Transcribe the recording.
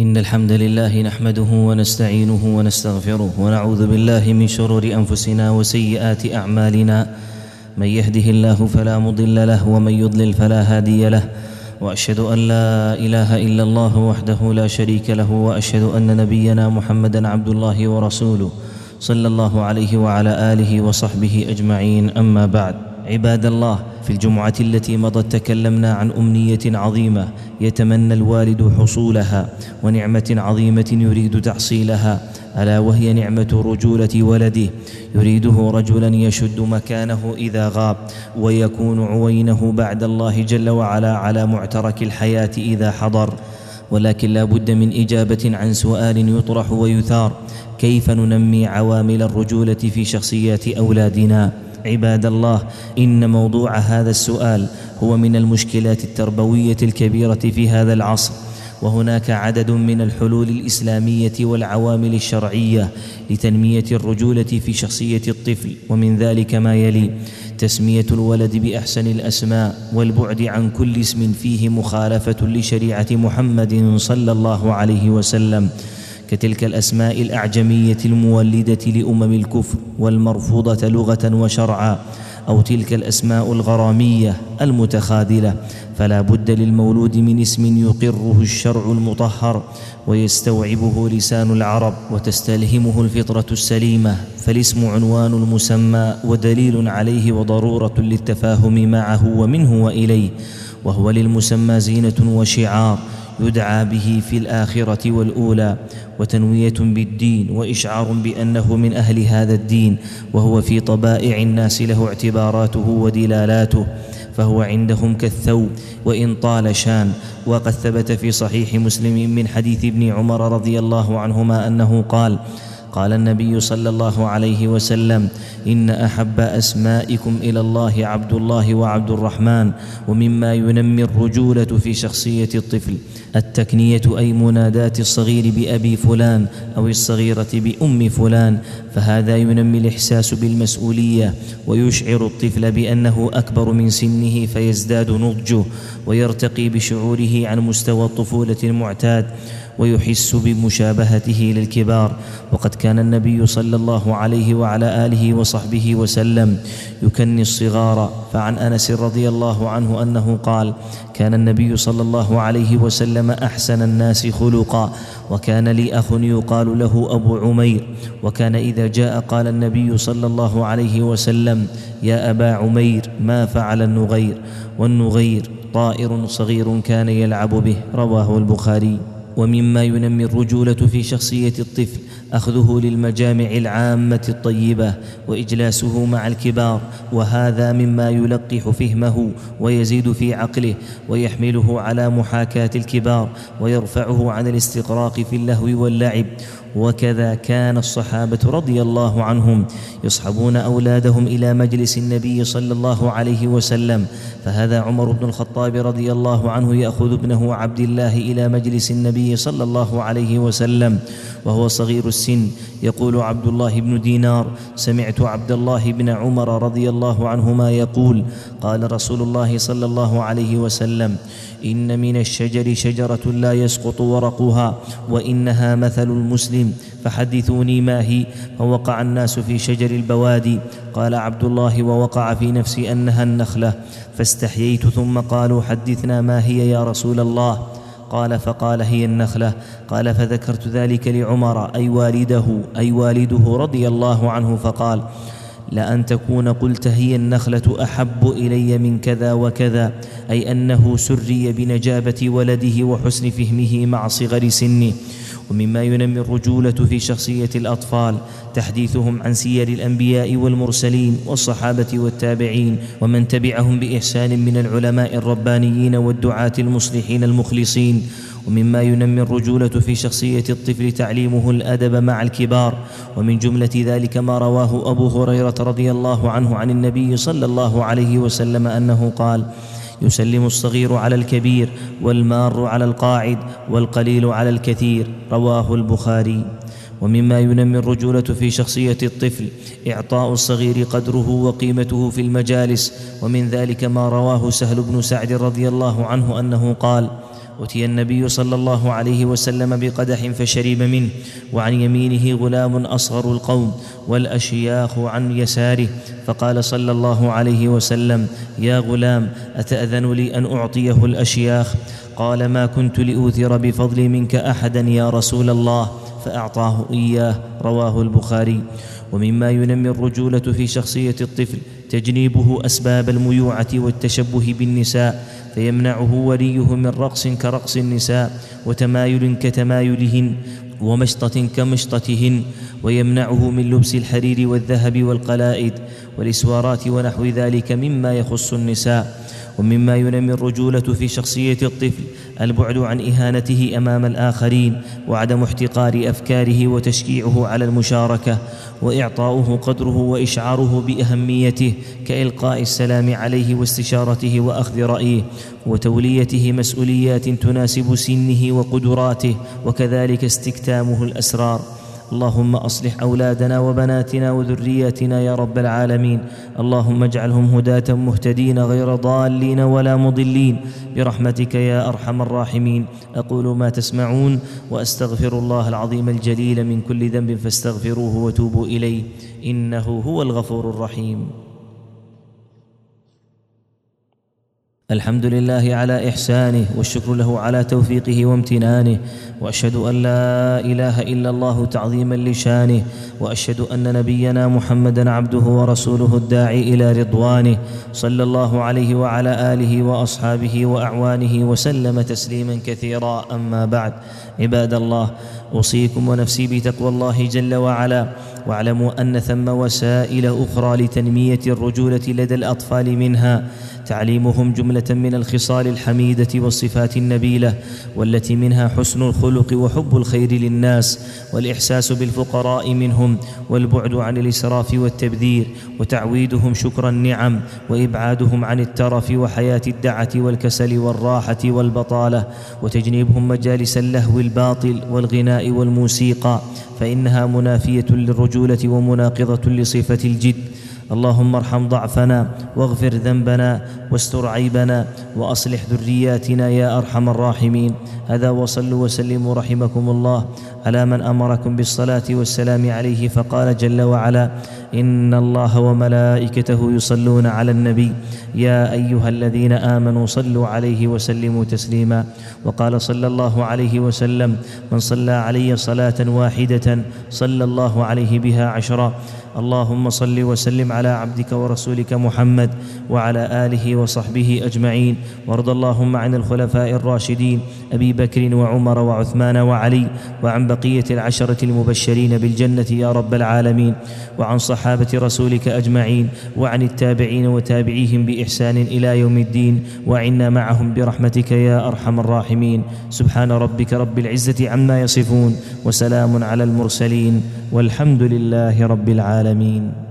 إن الحمد لله نحمده ونستعينه ونستغفره ونعوذ بالله من شرور أنفسنا وسيئات أعمالنا. من يهده الله فلا مضل له ومن يضلل فلا هادي له. وأشهد أن لا إله إلا الله وحده لا شريك له وأشهد أن نبينا محمدا عبد الله ورسوله صلى الله عليه وعلى آله وصحبه أجمعين. أما بعد عباد الله في الجمعة التي مضت تكلمنا عن أمنية عظيمة يتمنى الوالد حصولها ونعمة عظيمة يريد تحصيلها ألا وهي نعمة رجولة ولده. يريده رجلا يشد مكانه إذا غاب ويكون عوينه بعد الله جل وعلا على معترك الحياة إذا حضر. ولكن لا بد من إجابة عن سؤال يطرح ويثار كيف ننمي عوامل الرجولة في شخصيات أولادنا؟ عباد الله إن موضوع هذا السؤال هو من المشكلات التربوية الكبيرة في هذا العصر. وهناك عدد من الحلول الإسلامية والعوامل الشرعية لتنمية الرجولة في شخصية الطفل. ومن ذلك ما يلي تسمية الولد بأحسن الأسماء والبعد عن كل اسم فيه مخالفة لشريعة محمد صلى الله عليه وسلم. كتلك الأسماء الأعجمية المولدة لأمم الكفر والمرفوضة لغة وشرعا أو تلك الأسماء الغرامية المتخاذلة فلا بد للمولود من اسم يقره الشرع المطهر ويستوعبه لسان العرب وتستلهمه الفطرة السليمة فالاسم عنوان المسمى ودليل عليه وضرورة للتفاهم معه ومنه وإليه وهو للمسمى زينة وشعار يدعى به في الآخرة والأولى وتنوية بالدين وإشعار بأنه من أهل هذا الدين وهو في طبائع الناس له اعتباراته ودلالاته فهو عندهم كالثوب وإن طال شان. وقد ثبت في صحيح مسلم من حديث ابن عمر رضي الله عنهما أنه قال قال النبي صلى الله عليه وسلم إن أحب أسمائكم إلى الله عبد الله وعبد الرحمن ومما ينمي الرجولة في شخصية الطفل. التكنية أي مناداه الصغير بأبي فلان أو الصغيرة بأم فلان فهذا ينمي الإحساس بالمسؤولية ويشعر الطفل بأنه أكبر من سنه فيزداد نضجه ويرتقي بشعوره عن مستوى الطفولة المعتاد ويحس بمشابهته للكبار. وقد كان النبي صلى الله عليه وعلى آله وصحبه وسلم يكني الصغار فعن أنس رضي الله عنه أنه قال كان النبي صلى الله عليه وسلم أحسن الناس خلقا وكان لي أخ يقال له أبو عمير وكان اذا جاء قال النبي صلى الله عليه وسلم يا أبا عمير ما فعل النغير؟ والنغير طائر صغير كان يلعب به. رواه البخاري. ومما ينمي الرجولة في شخصية الطفل أخذه للمجامع العامة الطيبة وإجلاسه مع الكبار وهذا مما يلقح فهمه ويزيد في عقله ويحمله على محاكاة الكبار ويرفعه عن الاستغراق في اللهو واللعب وكذا كان الصحابة رضي الله عنهم يصحبون أولادهم إلى مجلس النبي صلى الله عليه وسلم. فهذا عمر بن الخطاب رضي الله عنه يأخذ ابنه عبد الله إلى مجلس النبي صلى الله عليه وسلم وهو صغير السن. يقول عبد الله بن دينار سمعت عبد الله بن عمر رضي الله عنهما يقول قال رسول الله صلى الله عليه وسلم إن من الشجر شجرة لا يسقط ورقها وإنها مثل المسلم. فحدثوني ما هي؟ فوقع الناس في شجر البوادي. قال عبد الله ووقع في نفسي أنها النخلة. فاستحييت ثم قالوا حدثنا ما هي يا رسول الله؟ قال فقال هي النخلة. قال فذكرت ذلك لعمر أي والده أي والده رضي الله عنه فقال لأن تكون قلت هي النخلة أحب إلي من كذا وكذا أي أنه سري بنجابة ولده وحسن فهمه مع صغر سنه ومما ينمي الرجولة في شخصية الأطفال تحديثهم عن سير الأنبياء والمرسلين والصحابة والتابعين ومن تبعهم بإحسان من العلماء الربانيين والدعاة المصلحين المخلصين. ومما ينمي الرجولة في شخصية الطفل تعليمه الأدب مع الكبار. ومن جملة ذلك ما رواه أبو هريرة رضي الله عنه عن النبي صلى الله عليه وسلم أنه قال يسلم الصغير على الكبير والمار على القاعد والقليل على الكثير. رواه البخاري. ومما ينمي الرجولة في شخصية الطفل إعطاء الصغير قدره وقيمته في المجالس. ومن ذلك ما رواه سهل بن سعد رضي الله عنه أنه قال أتي النبي صلى الله عليه وسلم بقدح فشرب منه وعن يمينه غلام أصغر القوم والأشياخ عن يساره. فقال صلى الله عليه وسلم يا غلام أتأذن لي أن أعطيه الأشياخ؟ قال ما كنت لأوثر بفضلي منك أحدا يا رسول الله فأعطاه إياه. رواه البخاري. ومما ينمي الرجولة في شخصية الطفل تجنيبه أسباب الميوعة والتشبه بالنساء فيمنعه وليه من رقص كرقص النساء وتمايل كتمايلهن ومشطة كمشطتهن ويمنعه من لبس الحرير والذهب والقلائد والإسوارات ونحو ذلك مما يخص النساء. ومما ينمي الرجولة في شخصية الطفل البعد عن إهانته أمام الآخرين وعدم احتقار أفكاره وتشجيعه على المشاركة وإعطاؤه قدره وإشعاره بأهميته كإلقاء السلام عليه واستشارته وأخذ رأيه وتوليته مسؤوليات تناسب سنه وقدراته وكذلك استكتامه الأسرار. اللهم أصلح أولادنا وبناتنا وذرياتنا يا رب العالمين. اللهم اجعلهم هداة مهتدين غير ضالين ولا مضلين. برحمتك يا أرحم الراحمين. أقول ما تسمعون وأستغفر الله العظيم الجليل من كل ذنب فاستغفروه وتوبوا إليه. إنه هو الغفور الرحيم. الحمد لله على إحسانه والشكر له على توفيقه وامتنانه وأشهد أن لا إله إلا الله تعظيما لشانه وأشهد أن نبينا محمدا عبده ورسوله الداعي إلى رضوانه صلى الله عليه وعلى آله وأصحابه وأعوانه وسلم تسليما كثيرا. أما بعد عباد الله أوصيكم ونفسي بتقوى الله جل وعلا. واعلموا أن ثم وسائل أخرى لتنمية الرجولة لدى الأطفال منها تعليمهم جملة من الخصال الحميدة والصفات النبيلة والتي منها حسن الخلق وحب الخير للناس والإحساس بالفقراء منهم والبعد عن الإسراف والتبذير وتعويدهم شكر النعم وإبعادهم عن الترف وحياة الدعة والكسل والراحة والبطالة وتجنيبهم مجالس اللهو الباطل والغناء والموسيقى فإنها منافية للرجولة ومناقضة لصفة الجد. اللهم ارحم ضعفنا واغفر ذنبنا واستر عيبنا واصلح ذرياتنا يا ارحم الراحمين. هذا وصلوا وسلموا رحمكم الله على من امركم بالصلاة والسلام عليه فقال جل وعلا إن الله وملائكته يصلون على النبي. يا أيها الذين آمنوا صلوا عليه وسلموا تسليما. وقال صلى الله عليه وسلم من صلى علي صلاة واحدة صلى الله عليه بها عشرا اللهم صل وسلم على عبدك ورسولك محمد وعلى آله وصحبه أجمعين. وارض اللهم عن الخلفاء الراشدين أبي بكر وعمر وعثمان وعلي وعن بقية العشرة المبشرين بالجنة يا رب العالمين. وعن صحابة رسولك أجمعين وعن التابعين وتابعيهم بإحسان إلى يوم الدين وعنا معهم برحمتك يا أرحم الراحمين. سبحان ربك رب العزة عما يصفون وسلام على المرسلين والحمد لله رب العالمين.